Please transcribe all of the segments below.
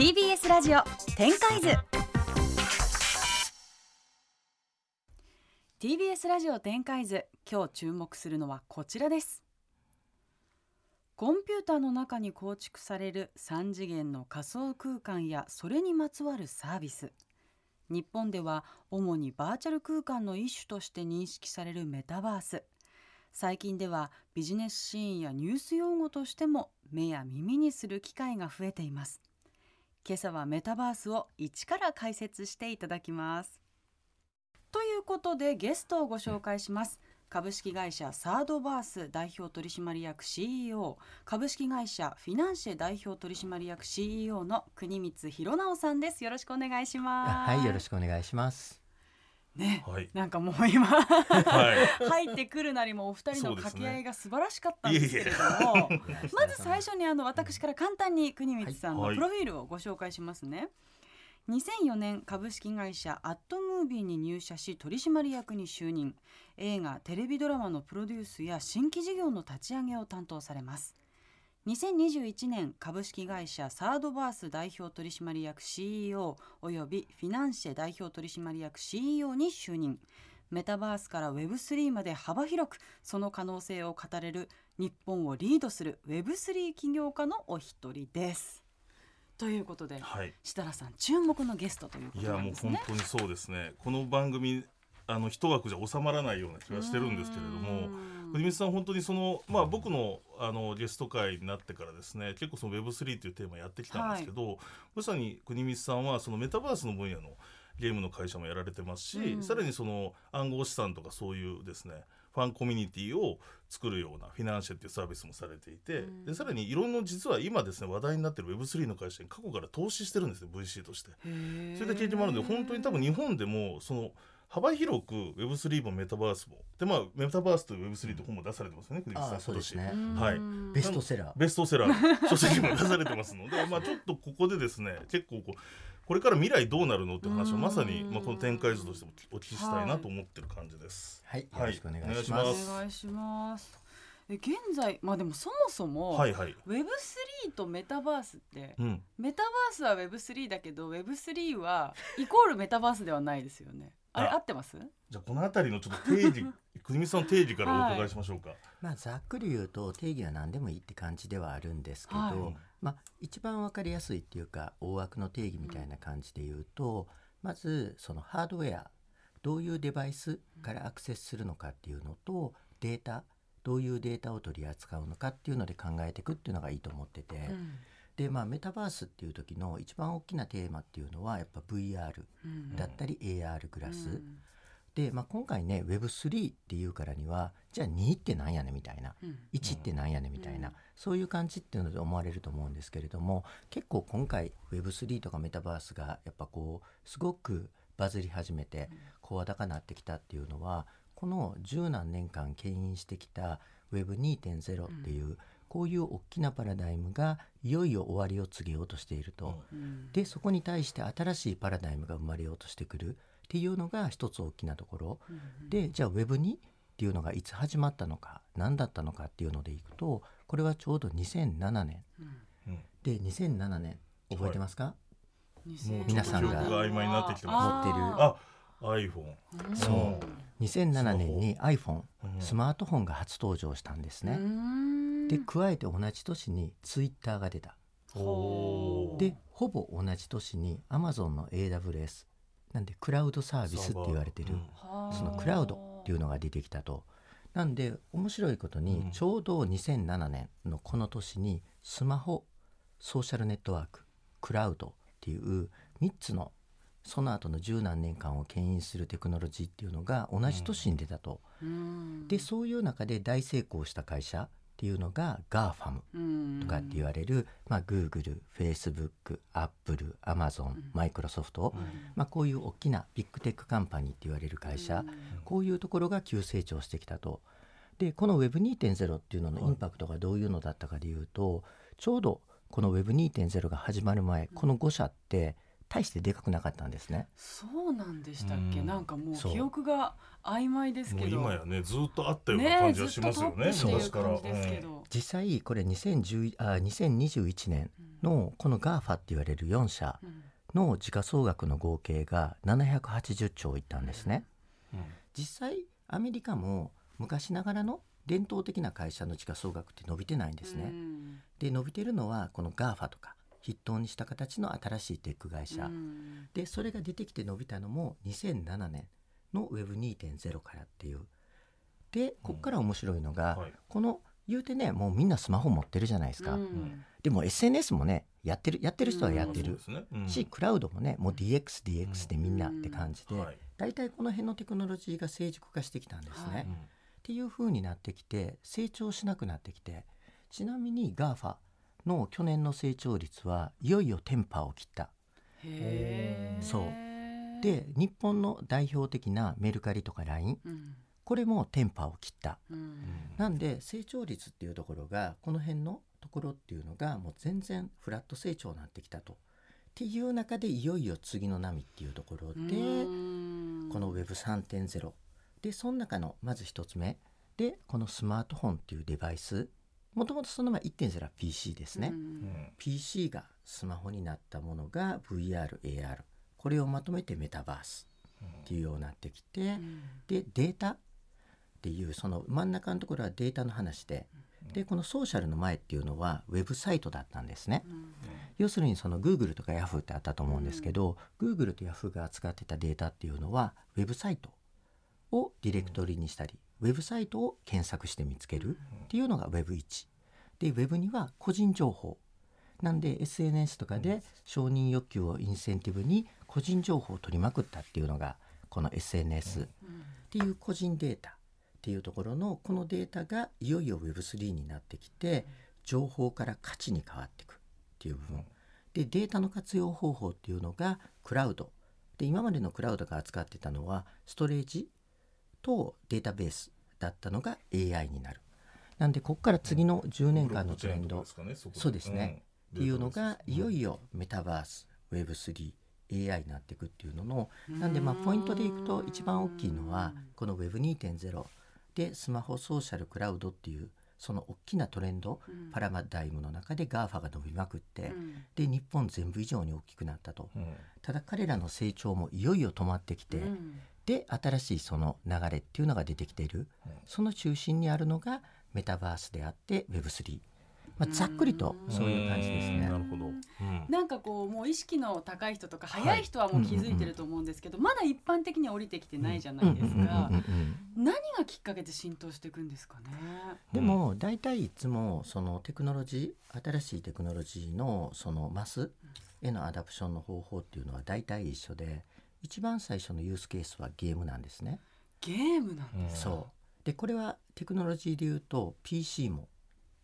TBS ラジオ展開図。TBS ラジオ展開図今日注目するのはこちらです。コンピューターの中に構築される3次元の仮想空間やそれにまつわるサービス。日本では主にバーチャル空間の一種として認識されるメタバース。最近ではビジネスシーンやニュース用語としても目や耳にする機会が増えています。今朝はメタバースを一から解説していただきます。ということでゲストをご紹介します。株式会社サードバース代表取締役 CEO 株式会社フィナンシェ代表取締役 CEO の国光弘直さんです。よろしくお願いします。はいよろしくお願いします。ね、はい。なんかもう今はい。入ってくるなりもお二人の掛け合いが素晴らしかったんですけれどもまず最初にあの私から簡単に国光さんのはい。プロフィールをご紹介しますね。2004年株式会社アットムービーに入社し取締役に就任。映画テレビドラマのプロデュースや新規事業の立ち上げを担当されます2021年株式会社サードバース代表取締役 CEO およびフィナンシェ代表取締役 CEO に就任メタバースから Web3 まで幅広くその可能性を語れる日本をリードする Web3 起業家のお一人です。ということで、はい。設楽さん注目のゲストというこいやもう本となんですね。当にそうですね。この番組あの一枠じゃ収まらないような気がしてるんですけれども。国光さん本当にそのまあ僕のあのゲスト会になってからですね結構その Web3 というテーマやってきたんですけど、まさに国光さんはそのメタバースの分野のゲームの会社もやられてますし、うんさらにその暗号資産とかそういうですねファンコミュニティを作るようなフィナンシェっていうサービスもされていて、うんでさらにいろんな実は今ですね話題になってる Web3 の会社に過去から投資してるんですね VC として。それで経験もあるので本当に多分日本でもその幅広く Web3 もメタバースもでまあメタバースと Web3 と本も出されてますよね、国光さあんそうですね。はい。ベストセラー。ベストセラー。書籍も出されてますので まあちょっとここでですね結構こうこれから未来どうなるのって話をまさにうん。まあこの展開図としてもお聞きしたいなと思ってる感じです。はい。はい。よろしくお願いします。お願いします。え現在まあでもそもそも、はいはい。Web3 とメタバースって、うん。メタバースは Web3 だけど Web3 はイコールメタバースではないですよね。あれあ合ってます？じゃあこのあたりのちょっと定義 国光さんの定義からお伺いしましょうか。まあざっくり言うと定義は何でもいいって感じではあるんですけど、はいまあ一番わかりやすいっていうか大枠の定義みたいな感じで言うと、まずそのハードウェアどういうデバイスからアクセスするのかっていうのとデータどういうデータを取り扱うのかっていうので考えていくっていうのがいいと思ってて、うんでまあメタバースっていう時の一番大きなテーマっていうのはやっぱ VR うんだったり AR グラス、うんで、まあ、今回ね Web3 っていうからにはじゃあ2ってなんやねんみたいな。うん1ってなんやねんみたいな、うんそういう感じっていうので思われると思うんですけれども結構今回 Web3 とかメタバースがやっぱこうすごくバズり始めて声高になってきたっていうのはこの十何年間牽引してきた Web2.0 っていう、こういう大きなパラダイムがいよいよ終わりを告げようとしていると。うん。でそこに対して新しいパラダイムが生まれようとしてくる。っていうのが一つ大きなところ。うんでじゃあ Web2 っていうのがいつ始まったのか何だったのかっていうのでいくとこれはちょうど2007年。うん。うんで2007年覚えてますか、2000もう皆さんが記憶が曖昧になってきてます持ってる。あ、iPhone。う。ん。そう2007年に iPhone うん。スマートフォンが初登場したんですね。うん。で加えて同じ年に Twitter が出た。でほぼ同じ年に Amazon の AWS なんでクラウドサービスって言われてる、はあ。そのクラウドっていうのが出てきたと。なんで面白いことにうん。ちょうど2007年のこの年にスマホソーシャルネットワーククラウドっていう3つのその後の十何年間を牽引するテクノロジーっていうのが同じ年に出たと。うん。でそういう中で大成功した会社っていうのが GAFAM うん。とかって言われる、まあ、Google、Facebook、Apple、Amazon、Microsoft、まあ、こういう大きな Big Tech Company って言われる会社、こういうところが急成長してきたと。でこの Web2.0 っていうののインパクトがどういうのだったかでいうと、ちょうどこの Web2.0 が始まる前この5社って大してでかくなかったんですね。そうなんでしたっけ、うんなんかもう記憶が曖昧ですけど今やねずっとあったようなね感じがしますよね。ずっとトップっていう昔から。感じですけど、実際これ2010あ2021年のこの GAFA って言われる4社の時価総額の合計が780兆いったんですね。実際アメリカも昔ながらの伝統的な会社の時価総額って伸びてないんですね。で伸びてるのはこの GAFA とか筆頭にした形の新しいテック会社、でそれが出てきて伸びたのも2007年の Web2.0 からっていう。でこっから面白いのが、はい、この言うてねもうみんなスマホ持ってるじゃないですか、うん、でも SNS もねやってるやってる人はやってる、うんね、しクラウドもねもう DXDX DX でみんなって感じで、うんはい、大体この辺のテクノロジーが成熟化してきたんですね。はい、っていう風になってきて成長しなくなってきてちなみに GAFA の去年の成長率はいよいよテンパを切った。そう。で日本の代表的なメルカリとか LINE、うん。これもテンパを切った、うん、なんで成長率っていうところがこの辺のところっていうのがもう全然フラット成長になってきたと。っていう中でいよいよ次の波っていうところでこの Web3.0 でその中のまず一つ目。でこのスマートフォンっていうデバイスもともとその前1.0は PC ですね、PC がスマホになったものが VRAR これをまとめてメタバースっていうようになってきて、でデータっていうその真ん中のところはデータの話ででこのソーシャルの前っていうのはウェブサイトだったんですね。要するにその Google とか Yahoo ってあったと思うんですけど、Google と Yahoo が扱ってたデータっていうのはウェブサイトをディレクトリにしたり、ウェブサイトを検索して見つけるっていうのが Web1 で Web には個人情報なんで SNS とかで承認欲求をインセンティブに個人情報を取りまくったっていうのがこの SNS っていう個人データっていうところのこのデータがいよいよ Web3 になってきて情報から価値に変わっていくっていう部分。でデータの活用方法っていうのがクラウド。で今までのクラウドが扱ってたのはストレージとデータベースだったのが AI になる。なんでここから次の10年間のトレンド、そうですね、っていうのがいよいよメタバース Web3 AI になっていくっていうののなんでまあポイントでいくと一番大きいのはこの Web2.0 でスマホソーシャルクラウドっていうその大きなトレンド、うん、パラダイムの中で GAFA が伸びまくって、うん、で日本全部以上に大きくなったと、うん、ただ彼らの成長もいよいよ止まってきて、で新しいその流れっていうのが出てきている、その中心にあるのがメタバースであって Web3 まあ、ざっくりとそういう感じですね。なるほど、なんかこうもう意識の高い人とか早い人はもう気づいてると思うんですけど、まだ一般的には降りてきてないじゃないですか。何がきっかけで浸透していくんですかね？でも大体いつもそのテクノロジー新しいテクノロジーのそのマスへの adoption の方法っていうのは大体一緒で一番最初のユースケースはゲームなんですね。ゲームなんですそう。でこれはテクノロジーでいうと PC も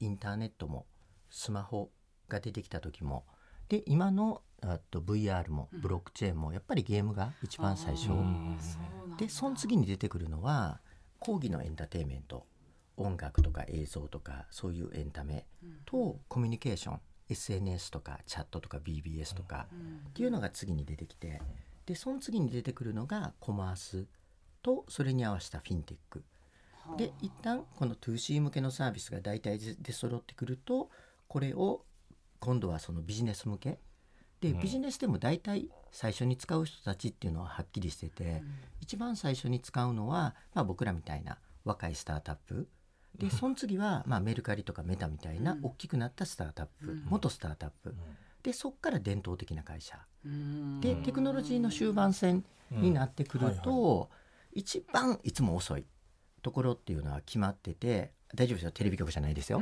インターネットもスマホが出てきた時もで今のあと VR もブロックチェーンもやっぱりゲームが一番最初、うん、でその次に出てくるのは広義のエンターテインメント。音楽とか映像とかそういうエンタメ。とコミュニケーション。SNS とかチャットとか BBS とか。っていうのが次に出てきてでその次に出てくるのがコマースとそれに合わせたフィンテック。で一旦この 2C 向けのサービスが大体出揃ってくるとこれを今度はそのビジネス向け。で、ビジネスでも大体最初に使う人たちっていうのははっきりしてて、うん、一番最初に使うのは、まあ、僕らみたいな若いスタートアップ。で その次は、まあ、メルカリとかメタみたいな大きくなったスタートアップ、うん、元スタートアップ、でそこから伝統的な会社、でテクノロジーの終盤戦になってくると、一番いつも遅いところっていうのは決まってて大丈夫ですよ。テレビ局じゃないですよ。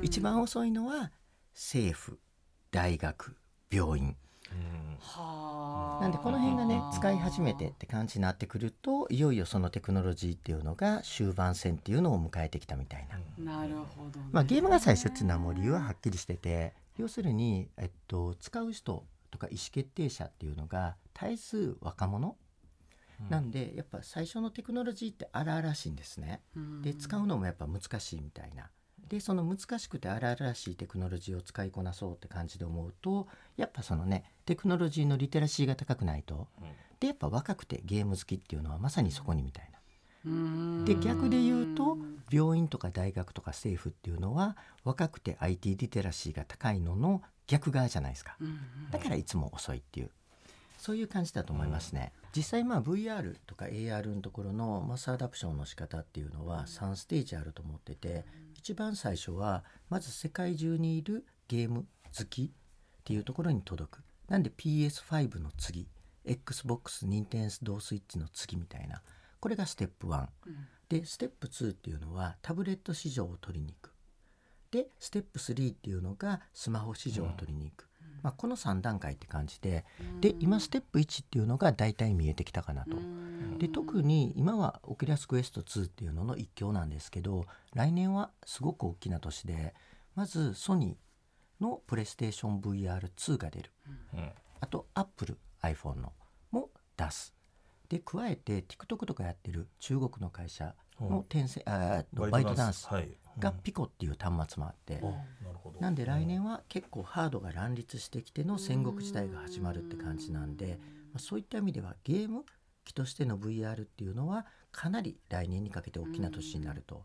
一番遅いのは政府大学病院。なんでこの辺がね使い始めてって感じになってくるといよいよそのテクノロジーっていうのが終盤戦っていうのを迎えてきたみたいな。なるほど、ね、まあ、ゲームが最初っていうのはもう理由ははっきりしてて要するに、えっと、使う人とか意思決定者っていうのが対数若者なんでやっぱ最初のテクノロジーって荒々しいんですね。で使うのもやっぱ難しいみたいな。でその難しくて荒々しいテクノロジーを使いこなそうって感じで思うとやっぱそのねテクノロジーのリテラシーが高くないと、でやっぱ若くてゲーム好きっていうのはまさにそこにみたいな。で逆で言うと病院とか大学とか政府っていうのは若くて IT リテラシーが高いのの逆側じゃないですか。だからいつも遅いっていう。そういう感じだと思いますね、実際まあ VR とか AR のところのマスアダプションの仕方っていうのは3ステージあると思ってて一番最初はまず世界中にいるゲーム好きっていうところに届く。なんで PS5 の次 XBOX ニンテンドースイッチの次みたいなこれがステップ1うん。でステップ2っていうのはタブレット市場を取りに行く。でステップ3っていうのがスマホ市場を取りに行く、まあ、この3段階って感じでで今ステップ1っていうのが大体見えてきたかなと。で特に今は Oculus Quest 2っていうのの一強なんですけど来年はすごく大きな年でまずソニーのプレイステーション VR2 が出る。うん。あとアップル iPhone のも出すで加えて TikTok とかやってる中国の会社の転生あーバイトダンス。はい。がピコっていう端末もあって、うん。あなんで来年は結構ハードが乱立してきての戦国時代が始まるって感じなんで、まあ、そういった意味ではゲーム機としての VR っていうのはかなり来年にかけて大きな年になると。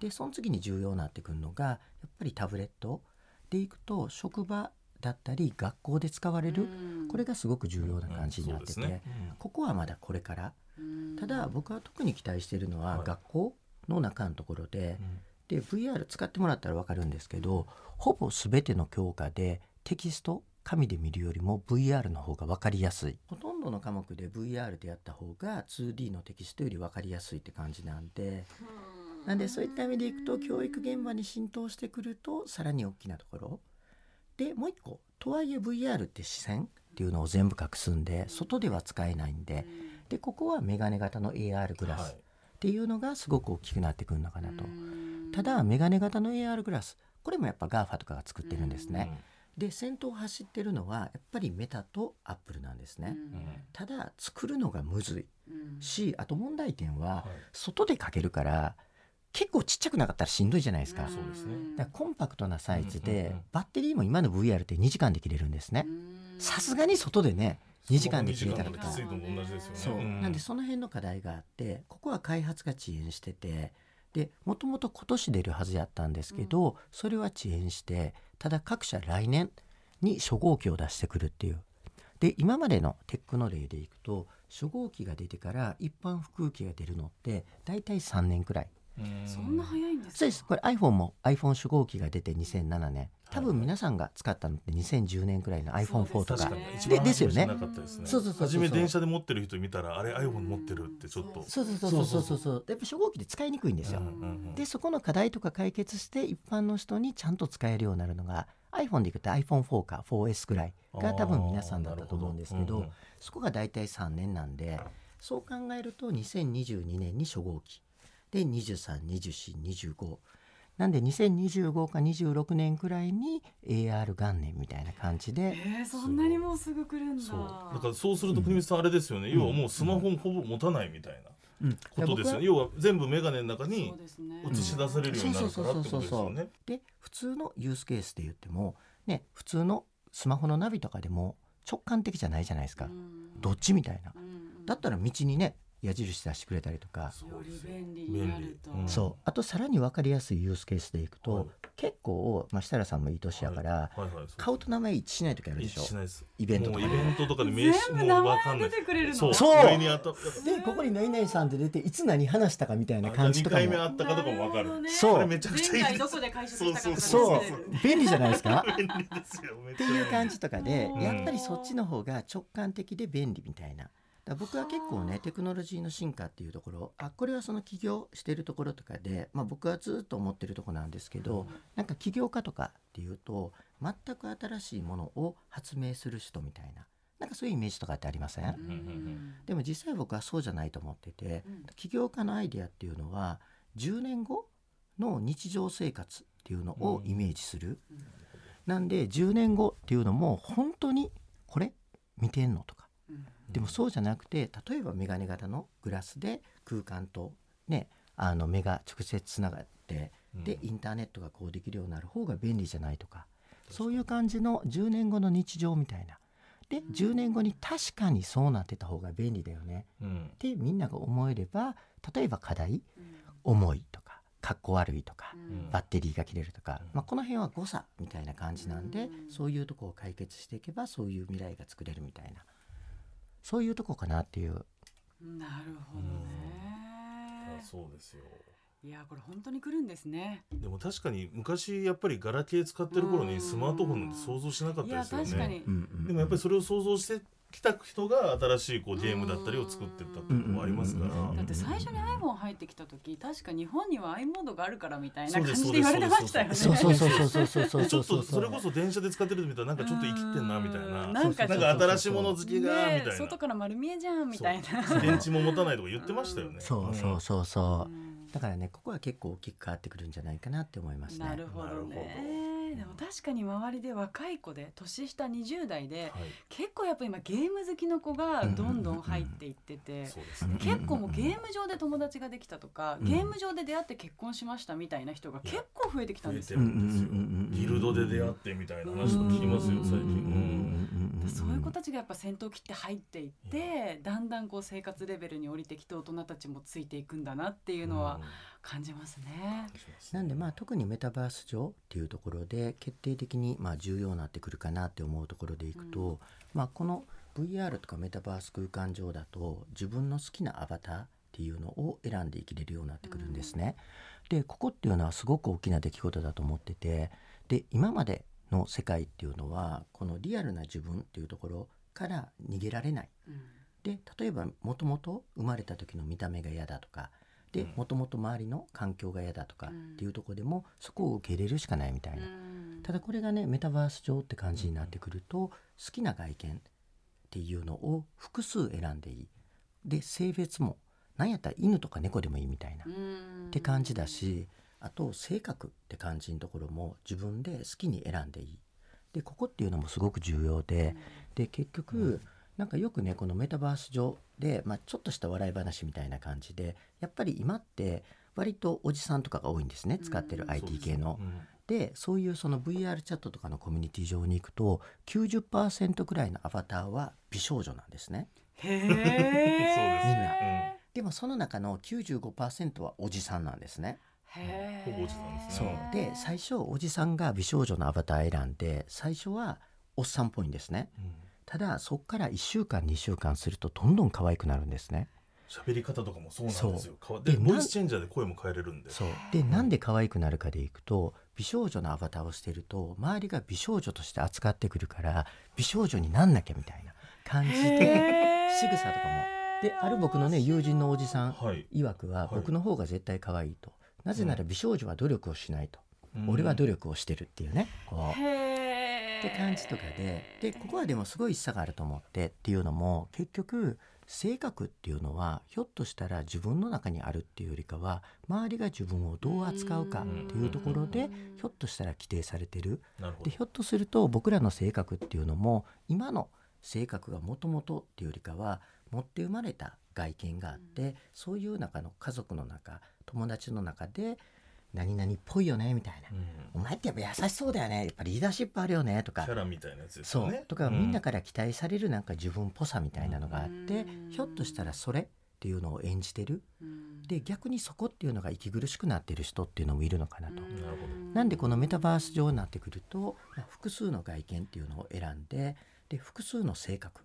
でその次に重要になってくるのがやっぱりタブレットでいくと職場だったり学校で使われるこれがすごく重要な感じになってて、ね。ここはまだこれから。うん。ただ僕は特に期待しているのははい。学校の中のところで、うん。で VR 使ってもらったら分かるんですけどほぼ全ての教科でテキスト紙で見るよりも VR の方が分かりやすい。ほとんどの科目で VR でやった方が 2D のテキストより分かりやすいって感じなんでなんでそういった意味でいくと教育現場に浸透してくるとさらに大きなところでもう一個とはいえ VR って視線っていうのを全部隠すんで外では使えないんででここはメガネ型の AR グラスはい。っていうのがすごく大きくなってくるのかなと。ただメガネ型の AR グラスこれもやっぱ GAFA とかが作ってるんですね。で先頭を走ってるのはやっぱりメタとアップルなんですね。ただ作るのがむずい。しあと問題点ははい。外でかけるから結構ちっちゃくなかったらしんどいじゃないですか。そうですね。だからコンパクトなサイズでうんうんうん。バッテリーも今の VR って2時間で切れるんですね。さすがに外でね2時間で切れたら。2時間できついのも同じですよね。そう、ん。なんでその辺の課題があってここは開発が遅延しててでもともと今年出るはずやったんですけど、それは遅延してただ各社来年に初号機を出してくるっていう。で今までのテックの例でいくと初号機が出てから一般普及機が出るのって大体3年くらい。うんそんな早いんですか？そうです。これ iPhone も iPhone 初号機が出て2007年多分皆さんが使ったのって2010年くらいの iPhone4 とか。で番ですよね。そうそうそうそう初め電車で持ってる人見たらあれ iPhone 持ってるってちょっと。そうそうそうそうそう。そうそうやっぱ初号機で使いにくいんですよ、でそこの課題とか解決して一般の人にちゃんと使えるようになるのが iPhone でいくと iPhone4 か 4S ぐらいが多分皆さんだったと思うんですけどうんそこが大体3年なんでそう考えると2022年に初号機で232425なんで2025か26年くらいに AR 元年みたいな感じで。えー、そんなにもうすぐ来るんだ。そう。だからそうすると国光さんあれですよね、要はもうスマホほぼ持たないみたいなうん。ことですよね、要は全部メガネの中そにうですね。映し出されるようになるからってことですよね。で普通のユースケースで言ってもね普通のスマホのナビとかでも直感的じゃないじゃないですか、どっちみたいな。だったら道にね矢印出してくれたりとか、よ。り便利になると、便利。うん。そう。あとさらに分かりやすいユースケースでいくと、はい。結構、まあ、設楽さんもいい年やから、はいはいそう顔と名前一致しない時あるでしょ。一致しないです。イベントとかイベントとかで名刺もうわか前出んないてくれるの？そう。でここに何々さんって出ていつ何話したかみたいな感じ2とか回目もあったかとかもわかる。ねそう。めちゃくちゃいいそう便利じゃないですか？便利ですよめっっていう感じとかでうん。やっぱりそっちの方が直感的で便利みたいな。だ僕は結構ねテクノロジーの進化っていうところあこれはその起業してるところとかで、まあ、僕はずっと思ってるところなんですけど、なんか起業家とかっていうと全く新しいものを発明する人みたいななんかそういうイメージとかってありません、うん。でも実際僕はそうじゃないと思っててうん。起業家のアイデアっていうのは10年後の日常生活っていうのをイメージする、なんで10年後っていうのも本当にこれ見てんのとかうんでもそうじゃなくて例えばメガネ型のグラスで空間とねあの目が直接つながってでインターネットがこうできるようになる方が便利じゃないとかそういう感じの10年後の日常みたいな。で10年後に確かにそうなってた方が便利だよね。うん。ってみんなが思えれば例えば課題思いとかかっこ悪いとか、うん。バッテリーが切れるとか、うん。まあ、この辺は誤差みたいな感じなんで、うん。そういうとこを解決していけばそういう未来が作れるみたいなそういうとこかなっていう。なるほどね。あそうですよ。いやこれ本当に来るんですね。でも確かに昔やっぱりガラケー使ってる頃うんにスマートフォンなんて想像しなかったですよね。でもやっぱりそれを想像してきた人が新しいこうゲームだったりを作ってったっていうのもありますから、うんだって最初に iPhone 入ってきた時確か日本には i モードがあるからみたいな感じで言われてましたよね。そうそうそうそうそうそうそうでちょそうっとそれこそ電車で使ってるみたいななんかちょっと生きってんなみたいなうんななんか新しいもの好きがねみたいな外から丸見えじゃんみたいなそう電池も持たないとか言ってましたよねそうそうそうそううんだからねここは結構大きく変わってくるんじゃないかなって思いますねなるほどなるほねでも確かに周りで若い子で年下20代ではい。結構やっぱ今ゲーム好きの子がどんどん入っていっててそうですね。結構もうゲーム上で友達ができたとかうん。ゲーム上で出会って結婚しましたみたいな人が結構増えてきたん増えてですよ。ギルドで出会ってみたいな話とか聞きますよ最近。うんそういう子たちがやっぱ先頭切って入っていってだんだんこう生活レベルに降りてきて大人たちもついていくんだなっていうのは感じますね。なんでまあ特にメタバース上っていうところで決定的にまあ重要になってくるかなって思うところでいくと、うんまあこの VR とかメタバース空間上だと自分の好きなアバターっていうのを選んで生きれるようになってくるんですね。でここっていうのはすごく大きな出来事だと思っててで今までの世界っていうのはこのリアルな自分っていうところから逃げられない。うんで例えばもともと生まれた時の見た目が嫌だとかでうん。もともと周りの環境が嫌だとかうん。っていうところでもそこを受け入れるしかないみたいな、うん。ただこれがねメタバース上って感じになってくると好きな外見っていうのを複数選んでいい。で性別もなんやったら犬とか猫でもいいみたいな、っうん。て感じだしあと性格って感じのところも自分で好きに選んでいい。でここっていうのもすごく重要で、で結局、なんかよくねこのメタバース上で、まあ、ちょっとした笑い話みたいな感じでやっぱり今って割とおじさんとかが多いんですね使ってるうん。IT 系の。うん。でそういうその VR チャットとかのコミュニティ上に行くと90%くらいのアバターは美少女なんですね。そうですね。でもその中の95%はおじさんなんですね。へえほぼおじさんですそう。ねで最初おじさんが美少女のアバター選んで最初はおっさんっぽいんですね。うんただそこから1週間2週間するとどんどん可愛くなるんですね。喋り方とかもそうなんですよ。かわででボイスチェンジャーで声も変えれるんで。そう。でなんで可愛くなるかでいくと美少女のアバターをしてると周りが美少女として扱ってくるから美少女になんなきゃみたいな感じで仕草とかも。である僕のね友人のおじさんはい。曰くははい。僕の方が絶対可愛いと。なぜなら美少女は努力をしないと、うん。俺は努力をしてるっていうね。こう。へって感じとかででここはでもすごい差があると思ってっていうのも結局性格っていうのはひょっとしたら自分の中にあるっていうよりかは周りが自分をどう扱うかっていうところでひょっとしたら規定されてる。でひょっとすると僕らの性格っていうのも今の性格がもともとっていうよりかは持って生まれた外見があってそういう中の家族の中友達の中で何々っぽいよねみたいな。うん。お前ってやっぱ優しそうだよね。やっぱリーダーシップあるよね。とか。キャラみたいなやつですね。う。とか、うんみんなから期待されるなんか自分っぽさみたいなのがあって、うん。ひょっとしたらそれっていうのを演じてる。うん。で逆にそこっていうのが息苦しくなってる人っていうのもいるのかなと。なるほど。なんでこのメタバース上になってくると、まあ複数の外見っていうのを選んでで複数の性格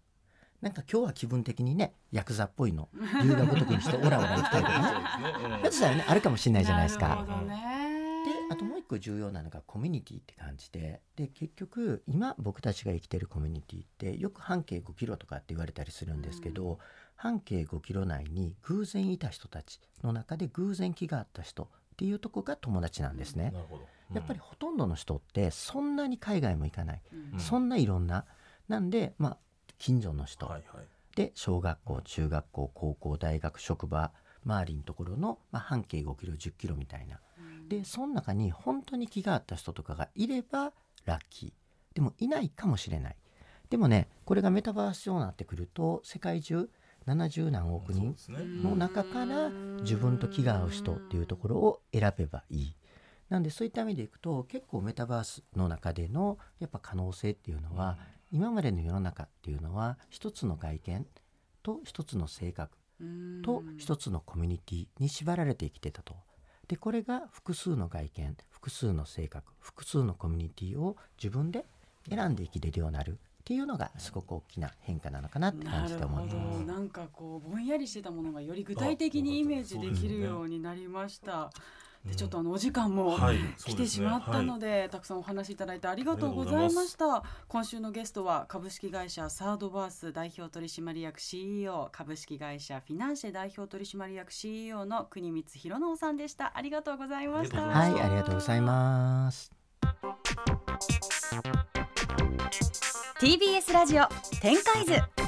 なんか今日は気分的にねヤクザっぽいの。龍が如くにしてオラオラ行きたいとかね。そうですね。あるかもしれないじゃないですか。であともう一個重要なのがコミュニティって感じで。で結局今僕たちが生きてるコミュニティってよく半径5キロとかって言われたりするんですけど、半径5キロ内に偶然いた人たちの中で偶然気があった人っていうとこが友達なんですね。なるほど。やっぱりほとんどの人ってそんなに海外も行かない、うん。そんないろんな。なんでまあ近所の人、はいはい。で小学校中学校高校大学職場周りのところの、まあ、半径5キロ10キロみたいな。でその中に本当に気があった人とかがいればラッキー。でもいないかもしれない。でもねこれがメタバース上になってくると世界中70何億人の中から自分と気が合う人っていうところを選べばいい。なんでそういった意味でいくと結構メタバースの中でのやっぱ可能性っていうのは、今までの世の中っていうのは一つの外見と一つの性格と一つのコミュニティに縛られて生きてたと。でこれが複数の外見複数の性格複数のコミュニティを自分で選んで生きれるようになるっていうのがすごく大きな変化なのかなって感じて思います。なんかこうぼんやりしてたものがより具体的にイメージできるようになりました。でちょっとあのお時間も来てしまったので、たくさんお話しいただいてありがとうございました。今週のゲストは株式会社サードバース代表取締役 CEO 株式会社フィナンシェ代表取締役 CEO の国光弘直さんでした。ありがとうございました。はいありがとうございます。TBS ラジオ展開図